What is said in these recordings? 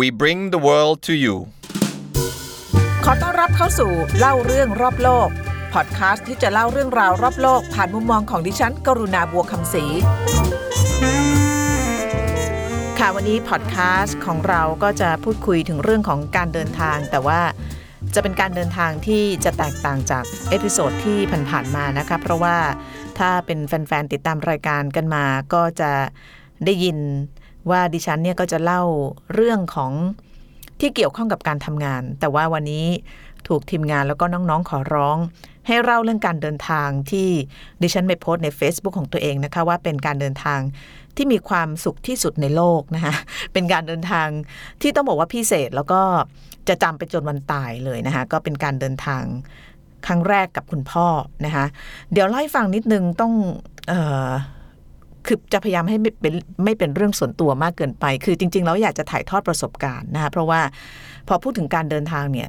We bring the world to you ขอต้อนรับเข้าสู่เล่าเรื่องรอบโลก พอดแคสต์ที่จะเล่าเรื่องราวรอบโลก ผ่านมุมมองของดิฉัน กรุณาบัวคำศรีค่ะวันนี้พอดแคสต์ของเราก็จะพูดคุยถึงเรื่องของการเดินทาง แต่ว่าจะเป็นการเดินทางที่จะแตกต่างจาก episode ที่ผ่านๆมานะคะเพราะว่าถ้าเป็นแฟนๆติดตามรายการกันมาก็จะได้ยิน ว่าดิฉันเนี่ยก็จะเล่าเรื่องของที่เกี่ยวข้องกับการทำงาน แต่ว่าวันนี้ถูกทีมงานแล้วก็น้องๆขอร้อง ให้เล่าเรื่องการเดินทางที่ดิฉันไปโพสใน Facebook ของตัวเองนะคะว่าเป็นการเดินทางที่มีความสุขที่สุดในโลกนะคะเป็นการเดินทางที่ต้องบอกว่าพิเศษแล้วก็จะจำไปจนวันตายเลยนะคะก็เป็นการเดินทางครั้งแรกกับคุณพ่อนะคะเดี๋ยวเล่าให้ฟังนิดนึงต้องเออ คือจะพยายามให้ไม่เป็นไม่เป็นเรื่องส่วนตัวมากเกินไป คือจริง ๆ แล้วอยากจะถ่ายทอดประสบการณ์นะคะเพราะว่าพอพูดถึงการเดินทางเนี่ย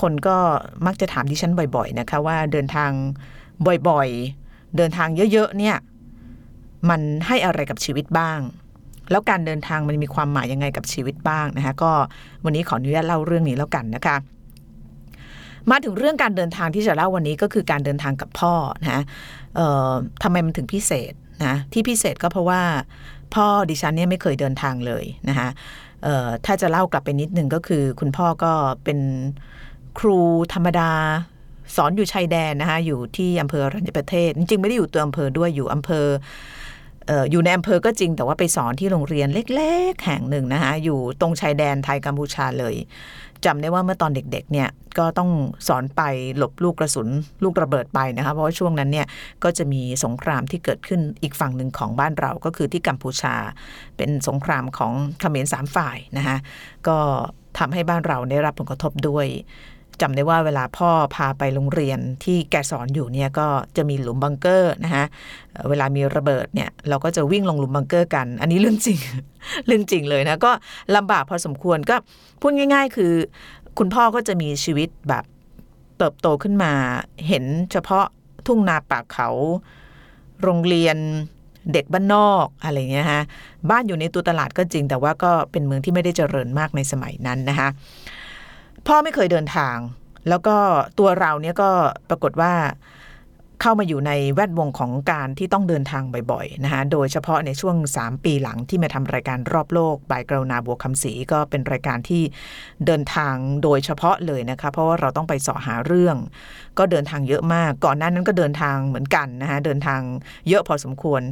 คนก็มักจะถามดิฉันบ่อย ๆ นะคะว่าเดินทางบ่อยๆ เดินทางเยอะๆเนี่ยมันให้อะไรกับชีวิตบ้าง แล้วการเดินทางมันมีความหมายยังไงกับชีวิตบ้างนะคะก็วันนี้ขออนุญาตเล่าเรื่องนี้แล้วกันนะคะมาถึงเรื่องการเดินทางที่จะเล่าวันนี้ก็คือการเดินทางกับพ่อนะเอ่อทำไมมันถึงพิเศษ นะที่พิเศษก็เพราะว่าพ่อดิฉันเนี่ยไม่เคยเดินทางเลยนะคะถ้าจะเล่ากลับไปนิดนึงก็คือ คุณพ่อก็เป็นครูธรรมดาสอนอยู่ชายแดนนะคะอยู่ที่อำเภอรัญญประเทศ จริงๆไม่ได้อยู่ตัวอำเภอด้วยอยู่อำเภออยู่ในอำเภอก็จริงแต่ว่าไปสอนที่โรงเรียนเล็ก ๆ แห่งหนึ่งนะคะอยู่ตรงชายแดนไทยกัมพูชาเลย จำได้ว่าเมื่อตอนเด็กๆเนี่ยก็ต้องสอนไปหลบลูกกระสุนลูกระเบิดไปนะคะเพราะว่าช่วงนั้นเนี่ยก็จะมีสงครามที่เกิดขึ้นอีกฝั่งหนึ่งของบ้านเราก็คือที่กัมพูชา เป็นสงครามของเขมรสามฝ่ายนะคะก็ทำให้บ้านเราได้รับผลกระทบด้วย จำได้ว่าเวลาพ่อพาไปโรงเรียนที่แกสอนอยู่เนี่ยก็จะมีหลุมบังเกอร์นะคะเวลามีระเบิดเนี่ยเราก็จะวิ่งลงหลุมบังเกอร์กัน อันนี้เรื่องจริงเรื่องจริงเลยนะก็ลำบากพอสมควรก็พูดง่าย ๆ คือ คุณพ่อก็จะมีชีวิตแบบเติบโตขึ้นมา เห็นเฉพาะทุ่งนาป่าเขา โรงเรียนเด็กบ้านนอกอะไรเงี้ยฮะบ้านอยู่ในตัวตลาดก็จริง แต่ว่าก็เป็นเมืองที่ไม่ได้เจริญมากในสมัยนั้นนะคะ พ่อไม่เคยเดินทาง แล้วก็ตัวเราเนี่ยก็ปรากฏว่าเข้ามาอยู่ในแวดวงของการที่ต้องเดินทางบ่อยๆนะคะโดยเฉพาะในช่วง 3 ปีหลังที่มาทำรายการรอบโลกบายกรนาบัวคำศรีก็เป็นรายการที่เดินทางโดยเฉพาะเลยนะคะเพราะว่าเราต้องไปสอหาเรื่อง ก็เดินทางเยอะมาก ก่อนหน้านั้นก็เดินทางเหมือนกันนะคะเดินทางเยอะพอสมควร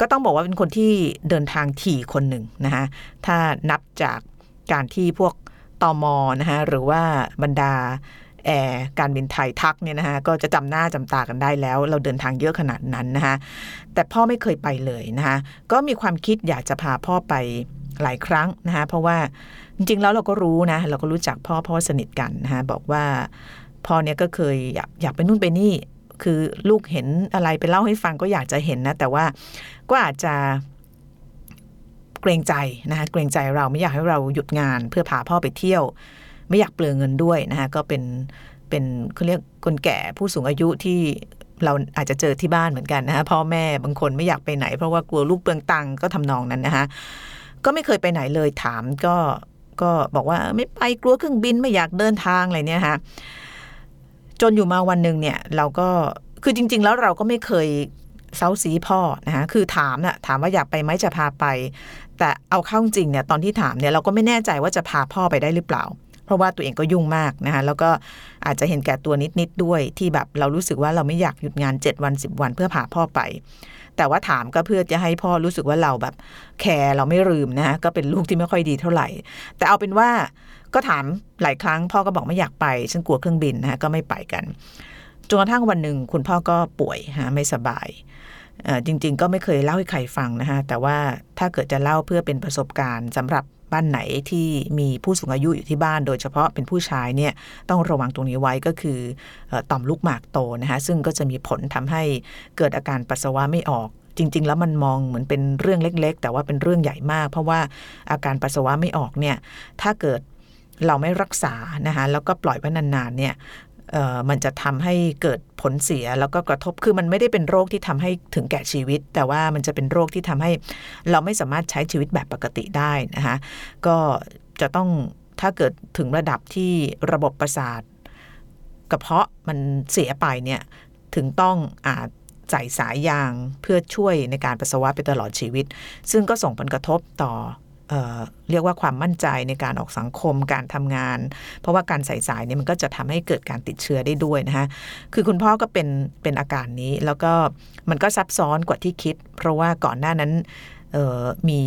ก็ต้องบอกว่าเป็นคนที่เดินทางถี่คนหนึ่งนะคะถ้านับจากการที่พวก ตอมอนะคะหรือว่าบรรดาแอร์การบินไทยทักเนี่ยนะคะก็จะจำหน้าจำตากันได้แล้ว เราเดินทางเยอะขนาดนั้นนะคะแต่พ่อไม่เคยไปเลยนะคะก็มีความคิดอยากจะพาพ่อไปหลายครั้งนะคะเพราะว่าจริงๆแล้วเราก็รู้นะเราก็รู้จักพ่อพ่อสนิทกันนะคะบอกว่าพ่อเนี่ยก็เคยอยากอยากไปนู่นไปนี่คือลูกเห็นอะไรไปเล่าให้ฟังก็อยากจะเห็นนะ แต่ว่าก็อาจจะ เกรงใจนะคะเกรงใจเราไม่อยากให้เราหยุดงาน เพื่อพาพ่อไปเที่ยว ไม่อยากเปลืองเงินด้วยนะคะก็เป็นเป็นเขาเรียกคนแก่ผู้สูงอายุที่เราอาจจะเจอที่บ้านเหมือนกันนะคะพ่อแม่บางคนไม่อยากไปไหน เพราะว่ากลัวลูกเปลืองตังก็ทำนองนั้นนะคะก็ไม่เคยไปไหนเลยถามก็ก็บอกว่าไม่ไปกลัวเครื่องบินไม่อยากเดินทางอะไรเนี่ยค่ะจนอยู่มาวันหนึ่งเนี่ยเราก็คือจริง ๆ แล้วเราก็ไม่เคยเซาซีพ่อนะคะคือถามนะ่ะถามว่าอยากไปไหมจะพาไป แต่เอาเข้าจริงเนี่ยตอนที่ถามเนี่ยเราก็ไม่แน่ใจว่าจะพาพ่อไปได้หรือเปล่า เพราะว่าตัวเองก็ยุ่งมากนะคะแล้วก็อาจจะเห็นแก่ตัวนิดๆด้วยที่แบบเรารู้สึกว่าเราไม่อยากหยุดงาน 7 วัน 10 วันเพื่อพาพ่อไป แต่ว่าถามก็เพื่อจะให้พ่อรู้สึกว่าเราแบบแคร์เราไม่ลืมนะคะก็เป็นลูกที่ไม่ค่อยดีเท่าไหร่ แต่เอาเป็นว่าก็ถามหลายครั้งพ่อก็บอกไม่อยากไปฉันกลัวเครื่องบินนะคะก็ไม่ไปกันจนกระทั่งวันหนึ่งคุณพ่อก็ป่วยฮะไม่สบาย จริง ๆ ก็ไม่เคยเล่าให้ใครฟังนะคะแต่ว่าถ้าเกิดจะเล่าเพื่อเป็นประสบการณ์สำหรับบ้านไหนที่มีผู้สูงอายุอยู่ที่บ้าน โดยเฉพาะเป็นผู้ชายเนี่ยต้องระวังตรงนี้ไว้ก็คือต่อมลูกหมากโตนะคะซึ่งก็จะมีผลทำให้เกิดอาการปัสสาวะไม่ออกจริง ๆ แล้วมันมองเหมือนเป็นเรื่องเล็ก ๆ แต่ว่าเป็นเรื่องใหญ่มาก เพราะว่าอาการปัสสาวะไม่ออกเนี่ยถ้าเกิดเราไม่รักษานะคะแล้วก็ปล่อยไว้นานๆเนี่ย มันจะทำให้เกิดผลเสียแล้วก็กระทบคือมันไม่ได้เป็นโรคที่ทำให้ถึงแก่ชีวิต แต่ว่ามันจะเป็นโรคที่ทำให้เราไม่สามารถใช้ชีวิตแบบปกติได้นะคะก็จะต้องถ้าเกิดถึงระดับที่ระบบประสาทกระเพาะมันเสียไปเนี่ยถึงต้องอาจใส่สายยางเพื่อช่วยในการปัสสาวะไปตลอดชีวิต ซึ่งก็ส่งผลกระทบต่อ เเรียกว่าความมั่นใจในการออกสังคมการทำงาน เพราะว่าการใส่สายเนี่ยมันก็จะทำให้เกิดการติดเชื้อได้ด้วยนะคะคือคุณพ่อก็เป็นเป็นอาการนี้ แล้วก็มันก็ซับซ้อนกว่าที่คิด เพราะว่าก่อนหน้านั้นมี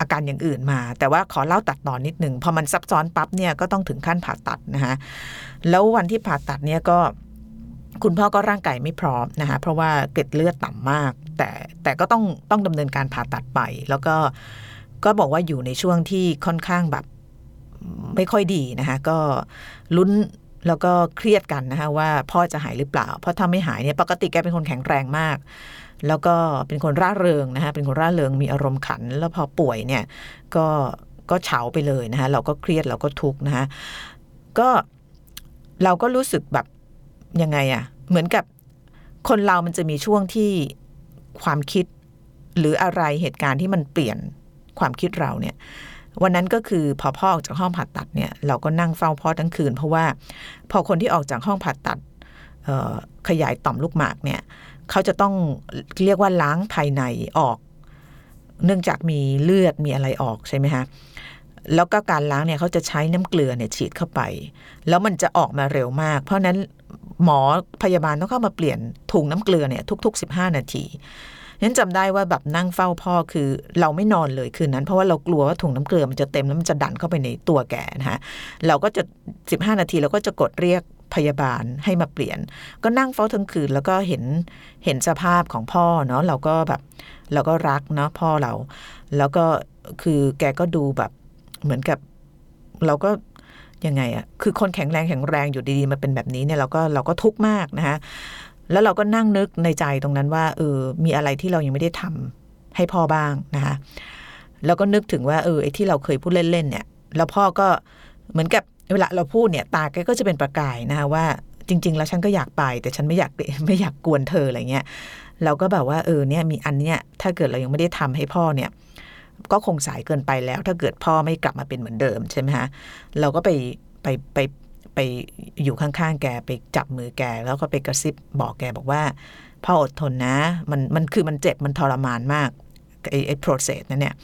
อาการอย่างอื่นมา แต่ว่าขอเล่าตัดตอนนิดหนึ่งพอมันซับซ้อนปั๊บเนี่ยก็ต้องถึงขั้นผ่าตัดนะคะแล้ววันที่ผ่าตัดเนี่ยก็คุณพ่อก็ร่างกายไม่พร้อมนะคะเพราะว่าเกล็ดเลือดต่ำมาก แต่แต่ก็ต้องต้องดำเนินการผ่าตัดไปแล้วก็ ก็บอกว่าอยู่ในช่วงที่ค่อนข้างแบบไม่ค่อยดีนะคะ ก็ลุ้นแล้วก็เครียดกันนะคะว่าพ่อจะหายหรือเปล่า เพราะถ้าไม่หายเนี่ยปกติแกเป็นคนแข็งแรงมาก แล้วก็เป็นคนร่าเริงนะคะเป็นคนร่าเริงมีอารมณ์ขัน แล้วพอป่วยเนี่ยก็ก็เฉาไปเลยนะคะเราก็เครียดเราก็ทุกข์นะคะก็เราก็รู้สึกแบบยังไงอะเหมือนกับคนเรามันจะมีช่วงที่ความคิดหรืออะไรเหตุการณ์ที่มันเปลี่ยน ความคิดเราเนี่ยวันนั้นก็คือพอพ่อออกจากห้องผ่าตัดเนี่ยเราก็นั่งเฝ้าพ่อทั้งคืน เพราะว่าพอคนที่ออกจากห้องผ่าตัดขยายต่อมลูกหมากเนี่ยเขาจะต้องเรียกว่าล้างภายในออก เนื่องจากมีเลือดมีอะไรออกใช่ไหมฮะแล้วก็การล้างเนี่ยเขาจะใช้น้ำเกลือเนี่ยฉีดเข้าไป แล้วมันจะออกมาเร็วมาก เพราะนั้นหมอพยาบาลต้องเข้ามาเปลี่ยนถุงน้ำเกลือเนี่ยทุก ๆ 15 นาที นั้นจำได้ว่าแบบนั่งเฝ้าพ่อคือเราไม่นอนเลยคืนนั้น เพราะว่าเรากลัวว่าถุงน้ำเกลือมันจะเต็มแล้วมันจะดันเข้าไปในตัวแกนะฮะเราก็จะ 15 นาทีเราก็จะกดเรียกพยาบาลให้มาเปลี่ยน ก็นั่งเฝ้าทั้งคืนแล้วก็เห็นเห็นสภาพของพ่อเนาะเราก็แบบเราก็รักเนาะพ่อเรา แล้วก็คือแกก็ดูแบบเหมือนกับเราก็ยังไงอะคือคนแข็งแรงแข็งแรงอยู่ดีๆมาเป็นแบบนี้เนี่ยเราก็เราก็ทุกข์มากนะคะ แล้วเราก็นั่งนึกในใจตรงนั้นว่าเออมีอะไรที่เรายังไม่ได้ทำให้พ่อบ้างนะคะแล้วก็นึกถึงว่าเออไอ้ที่เราเคยพูดเล่นๆเนี่ย แล้วพ่อก็เหมือนกับเวลาเราพูดเนี่ย ตาแกก็จะเป็นประกายนะคะว่าจริง ๆ แล้วฉันก็อยากไป แต่ฉันไม่อยากไม่อยากกวนเธออะไรเงี้ยเราก็แบบว่าเออเนี่ยมีอันเนี้ยถ้าเกิดเรายังไม่ได้ทำให้พ่อเนี่ย ก็คงสายเกินไปแล้ว ถ้าเกิดพ่อไม่กลับมาเป็นเหมือนเดิมใช่ไหมฮะเราก็ไปไปไป ไปอยู่ข้างๆแกไปจับมือแก แล้วก็ไปกระซิบบอกแกบอกว่าพ่ออดทนนะ มันมันคือมันเจ็บมันทรมานมากไอ้ไอ้ process นั่นเนี่ย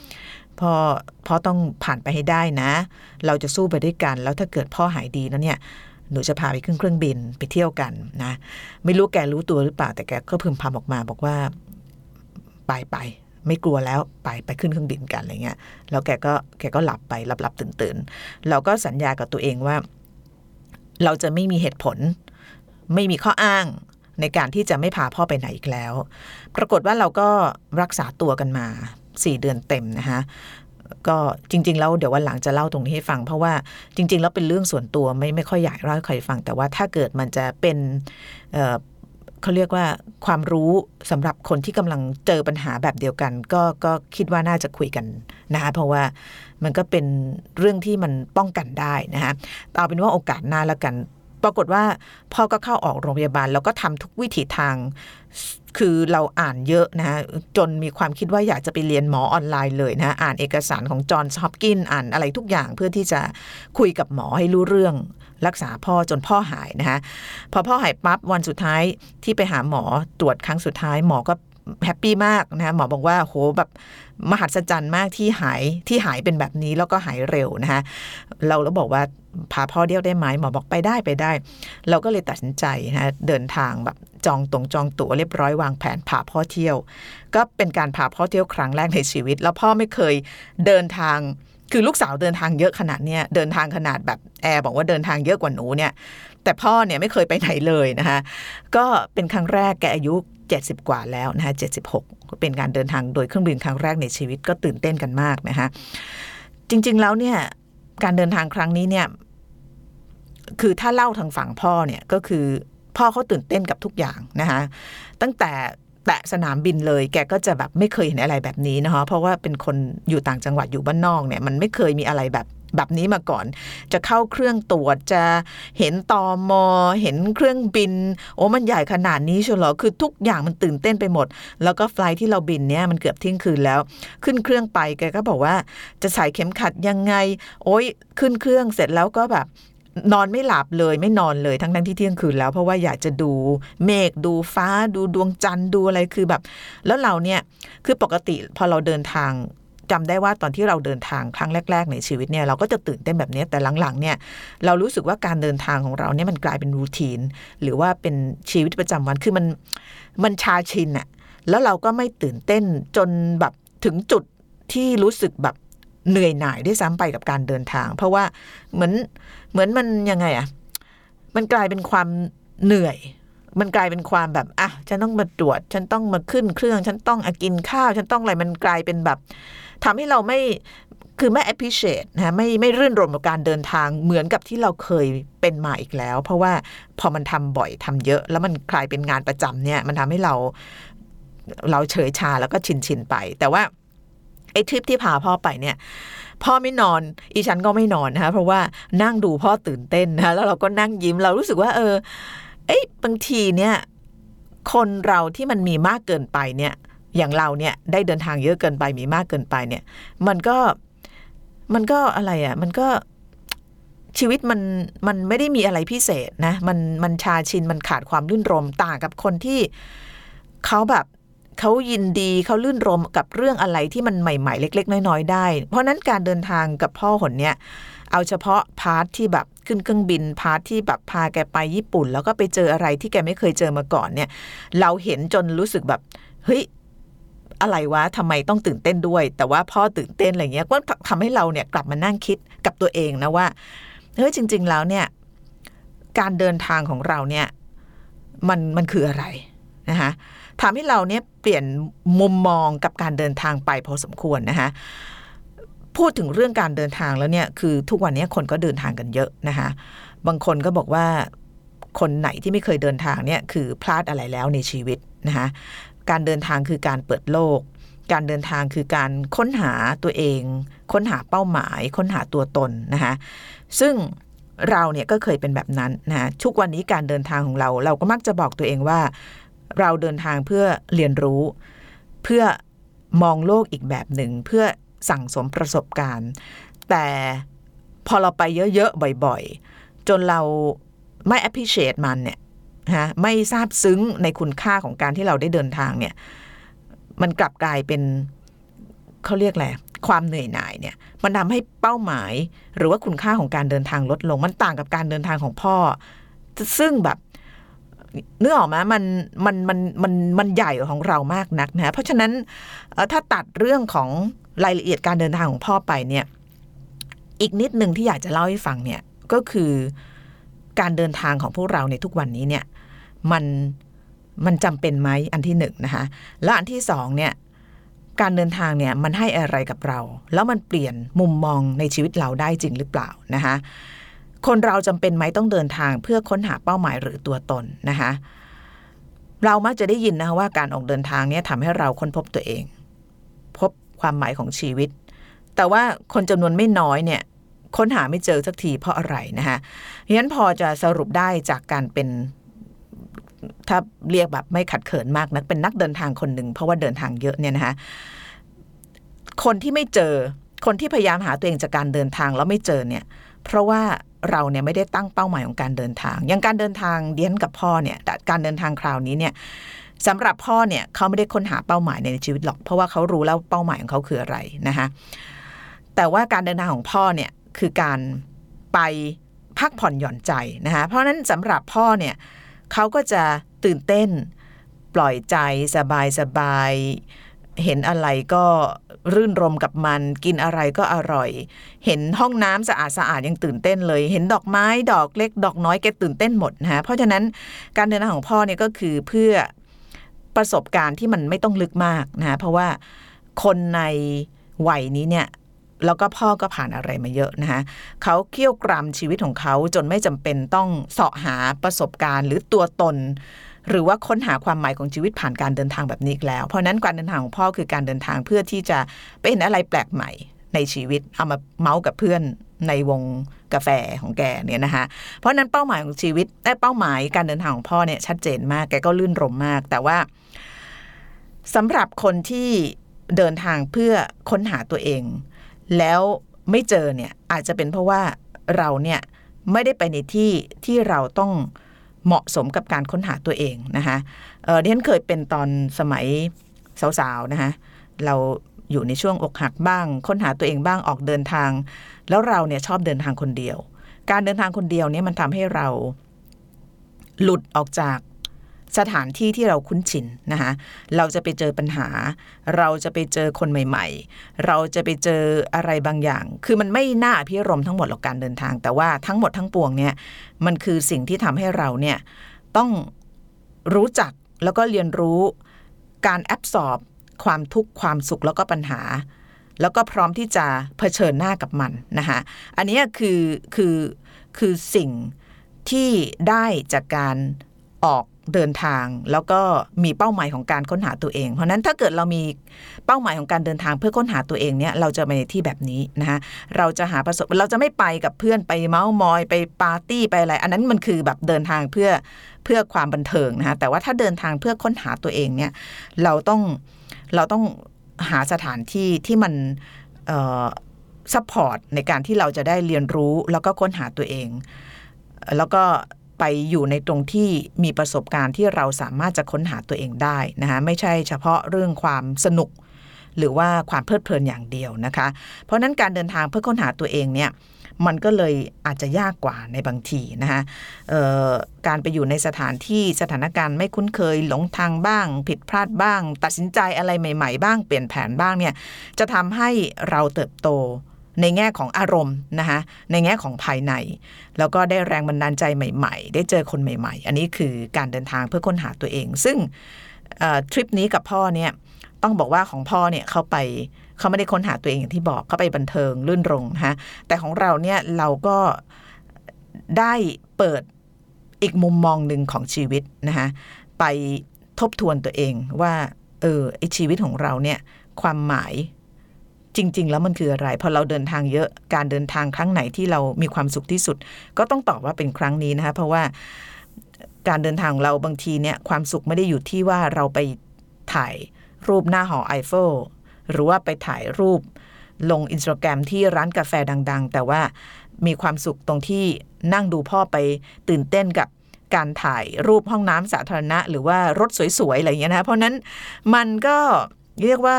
พ่อพ่อต้องผ่านไปให้ได้นะ เราจะสู้ไปด้วยกัน แล้วถ้าเกิดพ่อหายดีแล้วเนี่ยหนูจะพาไปขึ้นเครื่องบินไปเที่ยวกันนะ ไม่รู้แกรู้ตัวหรือเปล่า แต่แกก็พึมพำออกมาบอกว่าไปไปไม่กลัวแล้วไปไปขึ้นเครื่องบินกันอะไรเงี้ยแล้วแกก็แกก็หลับไปหลับหลับตื่นตื่นเราก็สัญญากับตัวเองว่า เราจะไม่มีเหตุผล ไม่มีข้ออ้างในการที่จะไม่พาพ่อไปไหนอีกแล้ว ปรากฏว่าเราก็รักษาตัวกันมาสี่เดือนเต็มนะคะก็จริง ๆ แล้วเดี๋ยววันหลังจะเล่าตรงนี้ให้ฟัง เพราะว่าจริง ๆ แล้วเป็นเรื่องส่วนตัวไม่ไม่ค่อยอยากเล่าให้ใครฟัง แต่ว่าถ้าเกิดมันจะเป็น เขาเรียกว่าความรู้สำหรับคนที่กำลังเจอปัญหาแบบเดียวกัน ก็ก็คิดว่าน่าจะคุยกันนะคะเพราะว่ามันก็เป็นเรื่องที่มันป้องกันได้นะคะเอาเป็นว่าโอกาสหน้าแล้วกัน ปรากฏว่าพ่อก็เข้าออกโรงพยาบาล แล้วก็ทำทุกวิถีทาง คือเราอ่านเยอะนะจนมีความคิดว่าอยากจะไปเรียนหมอออนไลน์เลยนะอ่านเอกสารของจอห์นฮอปกินอ่านอะไรทุกอย่างเพื่อที่จะคุยกับหมอให้รู้เรื่อง รักษาพ่อจนพ่อหายนะคะพอพ่อหายปั๊บวันสุดท้ายที่ไปหาหมอตรวจครั้งสุดท้ายหมอก็แฮปปี้มากนะคะหมอบอกว่าโหแบบมหัศจรรย์มากที่หายที่หายเป็นแบบนี้แล้วก็หายเร็วนะคะเราแล้วบอกว่าพาพ่อเที่ยวได้ไหมหมอบอกไปได้ไปได้ เราก็เลยตัดสินใจนะเดินทางแบบจองตรงจองตั๋วเรียบร้อยวางแผนพาพ่อเที่ยว ก็เป็นการพาพ่อเที่ยวครั้งแรกในชีวิต แล้วพ่อไม่เคยเดินทาง คือลูกสาวเดินทางเยอะขนาดเนี้ยเดินทางขนาดแบบแอร์บอกว่าเดินทางเยอะกว่าหนูเนี่ย แต่พ่อเนี่ยไม่เคยไปไหนเลยนะคะก็เป็นครั้งแรกแกอายุ 70 กว่าแล้วนะคะ76 เป็นการเดินทางโดยเครื่องบินครั้งแรกในชีวิตก็ตื่นเต้นกันมากนะคะจริง ๆแล้วเนี่ยการเดินทางครั้งนี้เนี่ยคือถ้าเล่าทางฝั่งพ่อเนี่ยก็คือพ่อเขาตื่นเต้นกับทุกอย่างนะคะตั้งแต่ แตะสนามบินเลย แกก็จะแบบไม่เคยเห็นอะไรแบบนี้นะคะเพราะว่าเป็นคนอยู่ต่างจังหวัดอยู่บ้านนอกเนี่ยมันไม่เคยมีอะไรแบบแบบนี้มาก่อน จะเข้าเครื่องตรวจจะเห็นตอมอ เห็นเครื่องบิน โอ้มันใหญ่ขนาดนี้เชียวเหรอคือทุกอย่างมันตื่นเต้นไปหมด แล้วก็ไฟลท์ที่เราบินเนี่ยมันเกือบเที่ยงคืนแล้ว ขึ้นเครื่องไปแกก็บอกว่า จะใส่เข็มขัดยังไง โอ้ยขึ้นเครื่องเสร็จแล้วก็แบบ นอนไม่หลับเลยไม่นอนเลยทั้งทั้งที่เที่ยงคืนแล้ว เพราะว่าอยากจะดูเมฆดูฟ้าดูดวงจันทร์ดูอะไรคือแบบ แล้วเราเนี่ยคือปกติพอเราเดินทางจำได้ว่าตอนที่เราเดินทางครั้งแรก ๆ ในชีวิตเนี่ยเราก็จะตื่นเต้นแบบนี้แต่หลังๆเนี่ยเรารู้สึกว่าการเดินทางของเราเนี่ยมันกลายเป็นรูทีน หรือว่าเป็นชีวิตประจำวันคือมันมันชาชินอะแล้วเราก็ไม่ตื่นเต้นจนแบบถึงจุดที่รู้สึกแบบ เหนื่อยหน่ายด้วยซ้ำไปกับการเดินทาง เพราะว่าเหมือนเหมือนมันยังไงอะมันกลายเป็นความเหนื่อย มันกลายเป็นความแบบอะฉันต้องมาตรวจ ฉันต้องมาขึ้นเครื่อง ฉันต้องอะกินข้าว ฉันต้องอะไรมันกลายเป็นแบบทำให้เราไม่คือไม่ appreciate นะไม่ไม่รื่นรมกับการเดินทางเหมือนกับที่เราเคยเป็นมาอีกแล้ว เพราะว่าพอมันทำบ่อยทำเยอะ แล้วมันกลายเป็นงานประจำเนี่ย มันทำให้เราเราเฉยชาแล้วก็ชินชินไป แต่ว่า อ้ทริปที่พาพ่อไปเนี่ยพ่อไม่นอนอีฉันก็ไม่นอนนะคะเพราะว่านั่งดูพ่อตื่นเต้นนะคะแล้วเราก็นั่งยิ้มเรารู้สึกว่า เออ เอ้บางทีเนี่ย คนเราที่มันมีมากเกินไปเนี่ย อย่างเราเนี่ยได้เดินทางเยอะเกินไปมีมากเกินไปเนี่ย มันก็มันก็อะไรอะ่ะ มันก็ชีวิตมันมันไม่ได้มีอะไรพิเศษนะ มันมันชาชินมันขาดความลื่นรมต่างกับคนที่เขาแบบ เขายินดีเขาลื่นรมกับเรื่องอะไรที่มันใหม่ ๆ เล็ก ๆ น้อย ๆ ได้ เพราะนั้นการเดินทางกับพ่อหนเนี่ยเอาเฉพาะ part ที่แบบขึ้นเครื่องบิน part ที่แบบพาแกไปญี่ปุ่น แล้วก็ไปเจออะไรที่แกไม่เคยเจอมาก่อนเนี่ย เราเห็นจนรู้สึกแบบเฮ้ยอะไรวะทำไมต้องตื่นเต้นด้วย แต่ว่าพ่อตื่นเต้นอะไรเงี้ยก็ทำให้เราเนี่ยกลับมานั่งคิดกับตัวเองนะว่าเฮ้ยจริง ๆ แล้วเนี่ยการเดินทางของเราเนี่ยมันมันคืออะไรนะคะ ทำให้เราเนี่ยเปลี่ยนมุมมองกับการเดินทางไปพอสมควรนะคะพูดถึงเรื่องการเดินทางแล้วเนี่ยคือทุกวันนี้คนก็เดินทางกันเยอะนะคะบางคนก็บอกว่าคนไหนที่ไม่เคยเดินทางเนี่ยคือพลาดอะไรแล้วในชีวิตนะคะการเดินทางคือการเปิดโลก การเดินทางคือการค้นหาตัวเอง ค้นหาเป้าหมาย ค้นหาตัวตนนะคะซึ่งเราเนี่ยก็เคยเป็นแบบนั้นนะทุกวันนี้การเดินทางของเรา เราก็มักจะบอกตัวเองว่า เราเดินทางเพื่อเรียนรู้ เพื่อมองโลกอีกแบบหนึ่งเพื่อสั่งสมประสบการณ์ แต่พอเราไปเยอะๆ บ่อยๆ จนเราไม่ appreciate มันเนี่ยฮะไม่ทราบซึ้งในคุณค่าของการที่เราได้เดินทางเนี่ย มันกลับกลายเป็นเขาเรียกอะไรความเหนื่อยหน่ายเนี่ย มันทำให้เป้าหมาย หรือว่าคุณค่าของการเดินทางลดลง มันต่างกับการเดินทางของพ่อ ซึ่งแบบ เนื้อออกไหมมันมันมันมันมันใหญ่ของเรามากนักนะเพราะฉะนั้นถ้าตัดเรื่องของรายละเอียดการเดินทางของพ่อไปเนี่ย อีกนิดหนึ่งที่อยากจะเล่าให้ฟังเนี่ยก็คือการเดินทางของพวกเราในทุกวันนี้เนี่ย มันมันจำเป็นไหมอันที่หนึ่งนะคะแล้วอันที่สองเนี่ยการเดินทางเนี่ยมันให้อะไรกับเรา แล้วมันเปลี่ยนมุมมองในชีวิตเราได้จริงหรือเปล่านะคะ คนเราจำเป็นไหมต้องเดินทางเพื่อค้นหาเป้าหมายหรือตัวตนนะคะเรามักจะได้ยินนะคะว่าการออกเดินทางเนี่ยทำให้เราค้นพบตัวเอง พบความหมายของชีวิต แต่ว่าคนจำนวนไม่น้อยเนี่ยค้นหาไม่เจอสักทีเพราะอะไรนะคะเพราะฉะนั้นพอจะสรุปได้จากการเป็นถ้าเรียกแบบไม่ขัดเขินมากนักเป็นนักเดินทางคนหนึ่งเพราะว่าเดินทางเยอะเนี่ยนะคะคนที่ไม่เจอคนที่พยายามหาตัวเองจากการเดินทางแล้วไม่เจอเนี่ย เพราะว่า เราเนี่ยไม่ได้ตั้งเป้าหมายของการเดินทาง อย่างการเดินทางเดียนกับพ่อเนี่ยการเดินทางคราวนี้เนี่ยสำหรับพ่อเนี่ยเขาไม่ได้ค้นหาเป้าหมายในชีวิตหรอก เพราะว่าเขารู้แล้วเป้าหมายของเขาคืออะไรนะคะแต่ว่าการเดินทางของพ่อเนี่ยคือการไปพักผ่อนหย่อนใจนะคะเพราะนั้นสำหรับพ่อเนี่ยเขาก็จะตื่นเต้นปล่อยใจสบายสบาย เห็นอะไรก็รื่นรมกับมัน กินอะไรก็อร่อย เห็นห้องน้ำสะอาดสะอาดยังตื่นเต้นเลย เห็นดอกไม้ดอกเล็ก ดอกน้อยแกตื่นเต้นหมดนะคะเพราะฉะนั้นการเดินทางของพ่อเนี่ยก็คือเพื่อประสบการณ์ที่มันไม่ต้องลึกมากนะเพราะว่าคนในวัยนี้เนี่ยแล้วก็พ่อก็ผ่านอะไรมาเยอะนะคะเขาเคี่ยวกรามชีวิตของเขาจนไม่จำเป็นต้องเสาะหาประสบการณ์หรือตัวตน หรือว่าค้นหาความหมายของชีวิตผ่านการเดินทางแบบนี้อีกแล้ว เพราะนั้นการเดินทางของพ่อคือการเดินทางเพื่อที่จะไปเห็นอะไรแปลกใหม่ในชีวิตเอามาเมาส์กับเพื่อนในวงกาแฟของแกเนี่ยนะคะเพราะนั้นเป้าหมายของชีวิตและเป้าหมายการเดินทางของพ่อเนี่ยชัดเจนมากแกก็ลื่นรมมาก แต่ว่าสำหรับคนที่เดินทางเพื่อค้นหาตัวเอง แล้วไม่เจอเนี่ยอาจจะเป็นเพราะว่าเราเนี่ยไม่ได้ไปในที่ที่เราต้อง เหมาะสมกับการค้นหาตัวเองนะคะเออดิฉันเคยเป็นตอนสมัยสาวๆนะคะเราอยู่ในช่วงอกหักบ้าง ค้นหาตัวเองบ้างออกเดินทาง แล้วเราเนี่ยชอบเดินทางคนเดียว การเดินทางคนเดียวเนี่ยมันทำให้เราหลุดออกจาก สถานที่ที่เราคุ้นชินนะคะเราจะไปเจอปัญหา เราจะไปเจอคนใหม่ ๆ เราจะไปเจออะไรบางอย่าง คือมันไม่น่าพิรมทั้งหมดหรอกการเดินทาง แต่ว่าทั้งหมดทั้งปวงเนี่ยมันคือสิ่งที่ทำให้เราเนี่ยต้องรู้จักแล้วก็เรียนรู้การแอบสอบความทุกข์ความสุขแล้วก็ปัญหา แล้วก็พร้อมที่จะเผชิญหน้ากับมันนะคะอันนี้คือคือคือสิ่งที่ได้จากการออก เดินทาง แล้วก็มีเป้าหมายของการค้นหาตัวเอง เพราะนั้นถ้าเกิดเรามีเป้าหมายของการเดินทางเพื่อค้นหาตัวเองเนี่ยเราจะไปในที่แบบนี้นะคะเราจะหาประสบเราจะไม่ไปกับเพื่อนไปเมาส์มอยไปปาร์ตี้ไปอะไร อันนั้นมันคือแบบเดินทางเพื่อเพื่อความบันเทิงนะคะแต่ว่าถ้าเดินทางเพื่อค้นหาตัวเองเนี่ยเราต้องเราต้องหาสถานที่ที่มัน support ในการที่เราจะได้เรียนรู้แล้วก็ค้นหาตัวเอง แล้วก็ ไปอยู่ในตรงที่มีประสบการณ์ที่เราสามารถจะค้นหาตัวเองได้นะคะไม่ใช่เฉพาะเรื่องความสนุก หรือว่าความเพลิดเพลินอย่างเดียวนะคะ เพราะนั้นการเดินทางเพื่อค้นหาตัวเองเนี่ยมันก็เลยอาจจะยากกว่าในบางทีนะคะการไปอยู่ในสถานที่สถานการณ์ไม่คุ้นเคยหลงทางบ้าง ผิดพลาดบ้าง ตัดสินใจอะไรใหม่ ๆ บ้างเปลี่ยนแผนบ้างเนี่ยจะทำให้เราเติบโต ในแง่ของอารมณ์นะคะในแง่ของภายใน แล้วก็ได้แรงบันดาลใจใหม่ ๆ ได้เจอคนใหม่ ๆ อันนี้คือการเดินทางเพื่อค้นหาตัวเอง ซึ่งทริปนี้กับพ่อเนี่ยต้องบอกว่าของพ่อเนี่ยเขาไปเขาไม่ได้ค้นหาตัวเองอย่างที่บอกเขาไปบันเทิงลื่นรงนะคะแต่ของเราเนี่ยเราก็ได้เปิดอีกมุมมองหนึ่งของชีวิตนะคะไปทบทวนตัวเองว่าเออไอชีวิตของเราเนี่ยความหมาย จริง ๆ แล้วมันคืออะไรพอเราเดินทางเยอะการเดินทางครั้งไหนที่เรามีความสุขที่สุด ก็ต้องตอบว่าเป็นครั้งนี้นะคะเพราะว่าการเดินทางของเราบางทีเนี่ยความสุขไม่ได้อยู่ที่ว่าเราไปถ่ายรูปหน้าหอไอเฟลหรือว่าไปถ่ายรูปลงอินสตาแกรมที่ร้านกาแฟดัง ๆ แต่ว่ามีความสุขตรงที่นั่งดูพ่อไปตื่นเต้นกับการถ่ายรูปห้องน้ำสาธารณะ หรือว่ารถสวย ๆ อะไรอย่างเงี้ยนะเพราะนั้นมันก็เรียกว่า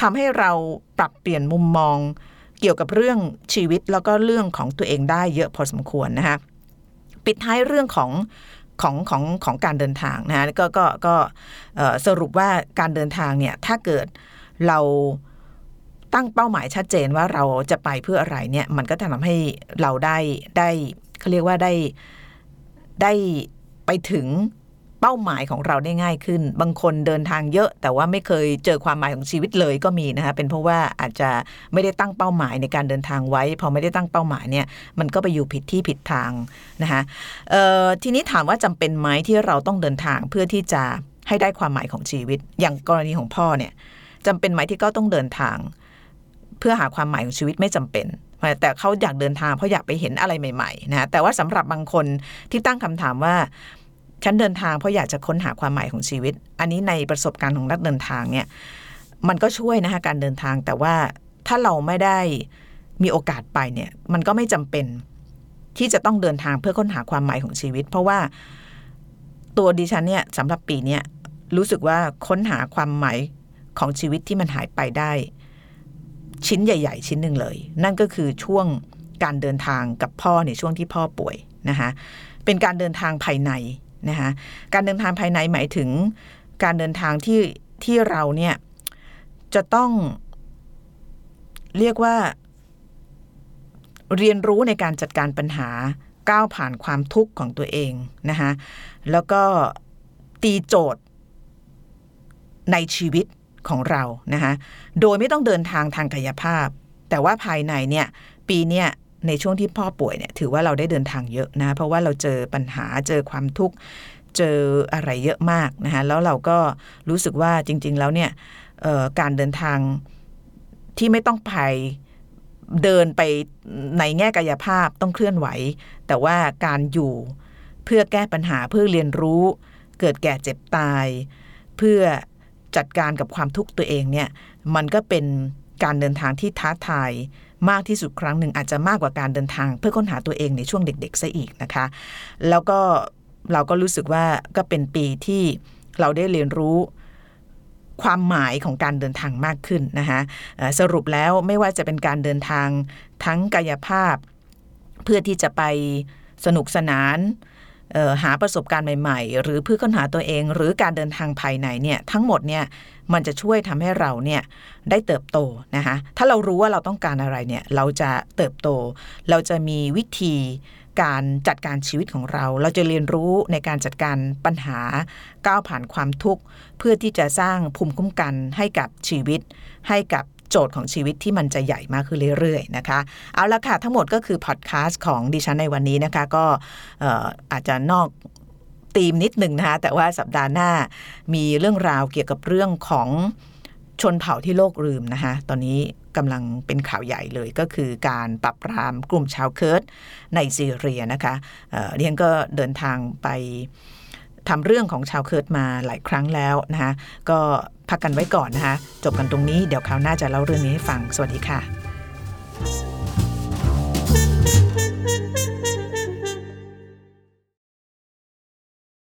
ทำให้เรา รับเปลี่ยนมุมมองเกี่ยวกับเรื่องชีวิตแล้วก็เรื่องของตัวเองได้เยอะพอสมควรนะคะปิดท้ายเรื่องของของของของการเดินทางนะก็ก็ก็สรุปว่าการเดินทางเนี่ยถ้าเกิดเราตั้งเป้าหมายชัดเจนว่าเราจะไปเพื่ออะไรเนี่ยมันก็จะทำให้เราได้ได้เขาเรียกว่าได้ได้ไปถึง เป้าหมายของเราได้ง่ายขึ้น บางคนเดินทางเยอะ แต่ว่าไม่เคยเจอความหมายของชีวิตเลยก็มีนะคะเป็นเพราะว่าอาจจะไม่ได้ตั้งเป้าหมายในการเดินทางไว้ พอไม่ได้ตั้งเป้าหมายเนี่ยมันก็ไปอยู่ผิดที่ผิดทางนะคะทีนี้ถามว่าจำเป็นไหมที่เราต้องเดินทางเพื่อที่จะให้ได้ความหมายของชีวิต อย่างกรณีของพ่อเนี่ยจำเป็นไหมที่ก็ต้องเดินทาง เพื่อหาความหมายของชีวิตไม่จำเป็นแต่เขาอยากเดินทางเพราะอยากไปเห็นอะไรใหม่ๆนะแต่ว่าสำหรับบางคนที่ตั้งคำถามว่า ฉันเดินทางเพราะอยากจะค้นหาความหมายของชีวิต อันนี้ในประสบการณ์ของนักเดินทางเนี่ยมันก็ช่วยนะคะการเดินทางแต่ว่าถ้าเราไม่ได้มีโอกาสไปเนี่ยมันก็ไม่จำเป็นที่จะต้องเดินทางเพื่อค้นหาความหมายของชีวิต เพราะว่าตัวดิฉันเนี่ยสำหรับปีนี้รู้สึกว่าค้นหาความหมายของชีวิตที่มันหายไปได้ ชิ้นใหญ่ ๆ ชิ้นหนึ่งเลย นั่นก็คือช่วงการเดินทางกับพ่อในช่วงที่พ่อป่วยนะคะเป็นการเดินทางภายใน นะคะการเดินทางภายในหมายถึงการเดินทางที่ที่เราเนี่ยจะต้องเรียกว่า เรียนรู้ในการจัดการปัญหาก้าวผ่านความทุกข์ของตัวเองนะคะแล้วก็ตีโจทย์ในชีวิตของเรานะคะโดยไม่ต้องเดินทางทางกายภาพ แต่ว่าภายในเนี่ยปีเนี้ย ในช่วงที่พ่อป่วยเนี่ยถือว่าเราได้เดินทางเยอะนะ เพราะว่าเราเจอปัญหาเจอความทุกข์เจออะไรเยอะมากนะคะแล้วเราก็รู้สึกว่าจริง ๆ แล้วเนี่ยการเดินทางที่ไม่ต้องไปเดินไปในแง่กายภาพต้องเคลื่อนไหว แต่ว่าการอยู่เพื่อแก้ปัญหาเพื่อเรียนรู้ เกิดแก่เจ็บตาย เพื่อจัดการกับความทุกข์ตัวเองเนี่ย มันก็เป็นการเดินทางที่ท้าทาย มากที่สุดครั้งหนึ่งอาจจะมากกว่าการเดินทาง เพื่อค้นหาตัวเองในช่วงเด็ก ๆซะอีกนะคะ แล้วก็เราก็รู้สึกว่าก็เป็นปีที่เราได้เรียนรู้ความหมายของการเดินทางมากขึ้นนะคะสรุปแล้วไม่ว่าจะเป็นการเดินทางทั้งกายภาพ เพื่อที่จะไปสนุกสนาน หาประสบการณ์ใหม่ ๆ หรือเพื่อค้นหาตัวเอง หรือการเดินทางภายในเนี่ยทั้งหมดเนี่ยมันจะช่วยทำให้เราเนี่ยได้เติบโตนะคะถ้าเรารู้ว่าเราต้องการอะไรเนี่ยเราจะเติบโต เราจะมีวิธีการจัดการชีวิตของเรา เราจะเรียนรู้ในการจัดการปัญหาก้าวผ่านความทุกข์ เพื่อที่จะสร้างภูมิคุ้มกันให้กับชีวิต ให้กับ โจทย์ของชีวิตที่มันจะใหญ่มากขึ้นเรื่อยๆนะคะเอาละค่ะทั้งหมดก็คือพอดแคสต์ของดิฉันในวันนี้นะคะก็เอ่อาจจะนอกธีมนิดหนึ่งนะคะแต่ว่าสัปดาห์หน้ามีเรื่องราวเกี่ยวกับเรื่องของชนเผ่าที่โลกลืมนะคะตอนนี้กำลังเป็นข่าวใหญ่เลยก็คือการปราบปรามกลุ่มชาวเคิร์ดในซีเรียนะคะเอ่อเรียนก็เดินทางไป ทำเรื่องของชาวเคิร์ดมาหลายครั้งแล้วนะคะก็พักกันไว้ก่อนนะคะจบกันตรงนี้เดี๋ยวคราวหน้าจะเล่าเรื่องนี้ให้ฟังสวัสดีค่ะ